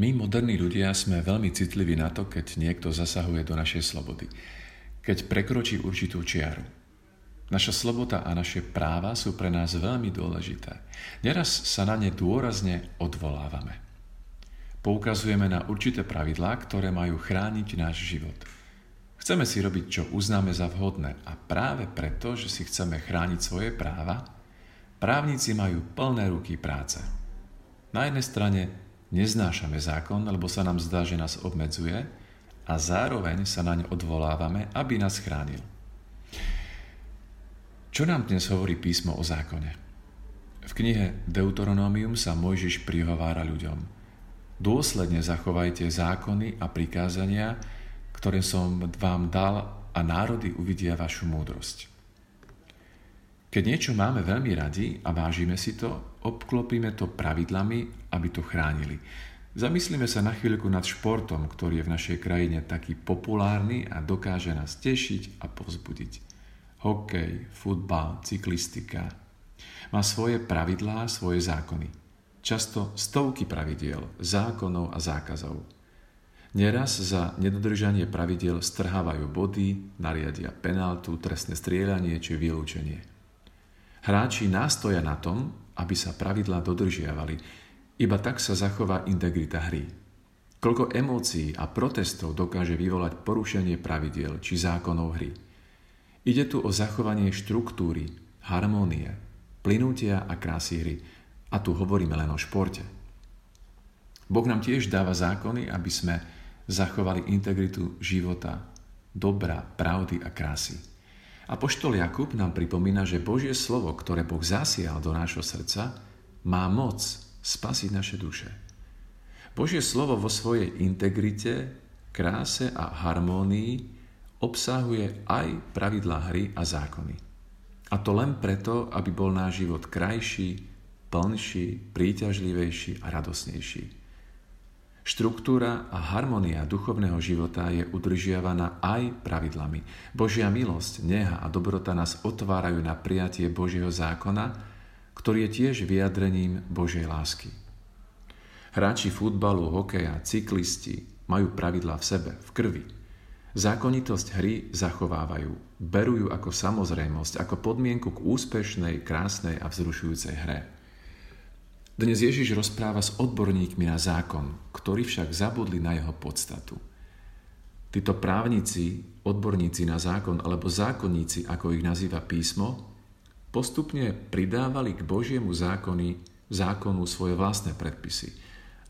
My, moderní ľudia, sme veľmi citliví na to, keď niekto zasahuje do našej slobody. Keď prekročí určitú čiaru. Naša sloboda a naše práva sú pre nás veľmi dôležité. Neraz sa na ne dôrazne odvolávame. Poukazujeme na určité pravidlá, ktoré majú chrániť náš život. Chceme si robiť, čo uznáme za vhodné a práve preto, že si chceme chrániť svoje práva, právnici majú plné ruky práce. Na jednej strane Neznášame zákon, lebo sa nám zdá, že nás obmedzuje a zároveň sa naň odvolávame, aby nás chránil. Čo nám dnes hovorí písmo o zákone? V knihe Deuteronomium sa Mojžiš prihovára ľuďom. Dôsledne zachovajte zákony a prikázania, ktoré som vám dal a národy uvidia vašu múdrosť. Keď niečo máme veľmi radi a vážime si to, obklopíme to pravidlami, aby to chránili. Zamyslíme sa na chvíľku nad športom, ktorý je v našej krajine taký populárny a dokáže nás tešiť a povzbudiť. Hokej, futbal, cyklistika. Má svoje pravidlá, svoje zákony. Často stovky pravidiel, zákonov a zákazov. Neraz za nedodržanie pravidiel strhávajú body, nariadia penáltu, trestné strieľanie či vylúčenie. Hráči nástoja na tom, aby sa pravidlá dodržiavali. Iba tak sa zachová integrita hry. Koľko emócií a protestov dokáže vyvolať porušenie pravidiel či zákonov hry. Ide tu o zachovanie štruktúry, harmónie, plynutia a krásy hry. A tu hovoríme len o športe. Boh nám tiež dáva zákony, aby sme zachovali integritu života, dobra, pravdy a krásy. Apoštol Jakub nám pripomína, že Božie slovo, ktoré Boh zasial do nášho srdca, má moc spasiť naše duše. Božie slovo vo svojej integrite, kráse a harmónii obsahuje aj pravidlá hry a zákony. A to len preto, aby bol náš život krajší, plnší, príťažlivejší a radosnejší. Štruktúra a harmonia duchovného života je udržiavaná aj pravidlami. Božia milosť, neha a dobrota nás otvárajú na prijatie Božieho zákona, ktorý je tiež vyjadrením Božej lásky. Hráči futbalu, hokeja, cyklisti majú pravidlá v sebe, v krvi. Zákonitosť hry zachovávajú, berú ju ako samozrejmosť, ako podmienku k úspešnej, krásnej a vzrušujúcej hre. Dnes Ježiš rozpráva s odborníkmi na zákon, ktorí však zabudli na jeho podstatu. Títo právnici, odborníci na zákon alebo zákonníci, ako ich nazýva písmo, postupne pridávali k Božiemu zákony, zákonu svoje vlastné predpisy,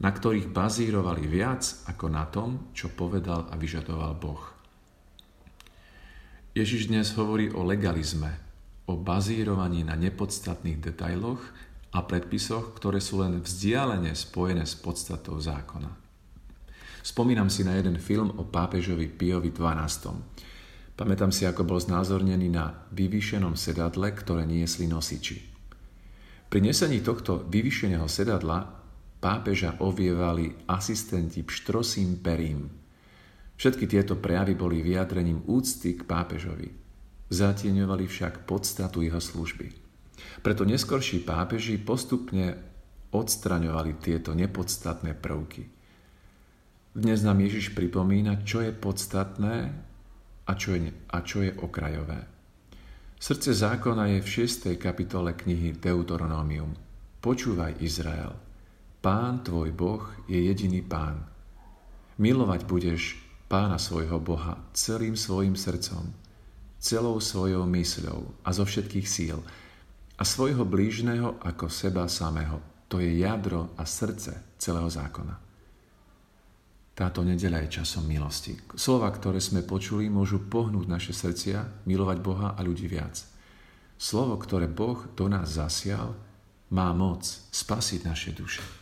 na ktorých bazírovali viac ako na tom, čo povedal a vyžadoval Boh. Ježiš dnes hovorí o legalizme, o bazírovaní na nepodstatných detailoch a predpisoch, ktoré sú len vzdialene spojené s podstatou zákona. Spomínam si na jeden film o pápežovi Piovi XII. Pamätám si, ako bol znázornený na vyvýšenom sedadle, ktoré niesli nosiči. Pri nesení tohto vyvýšeného sedadla pápeža ovievali asistenti pštrosím perím. Všetky tieto prejavy boli vyjadrením úcty k pápežovi. Zatieňovali však podstatu jeho služby. Preto neskorší pápeži postupne odstraňovali tieto nepodstatné prvky. Dnes nám Ježiš pripomína, čo je podstatné a čo je, a čo je okrajové. Srdce zákona je v 6. kapitole knihy Deuteronomium. Počúvaj Izrael. Pán tvoj Boh je jediný pán. Milovať budeš pána svojho Boha celým svojim srdcom, celou svojou mysľou a zo všetkých síl – a svojho blížneho ako seba samého. To je jadro a srdce celého zákona. Táto nedeľa je časom milosti. Slova, ktoré sme počuli, môžu pohnúť naše srdcia, milovať Boha a ľudí viac. Slovo, ktoré Boh do nás zasial, má moc spasiť naše duše.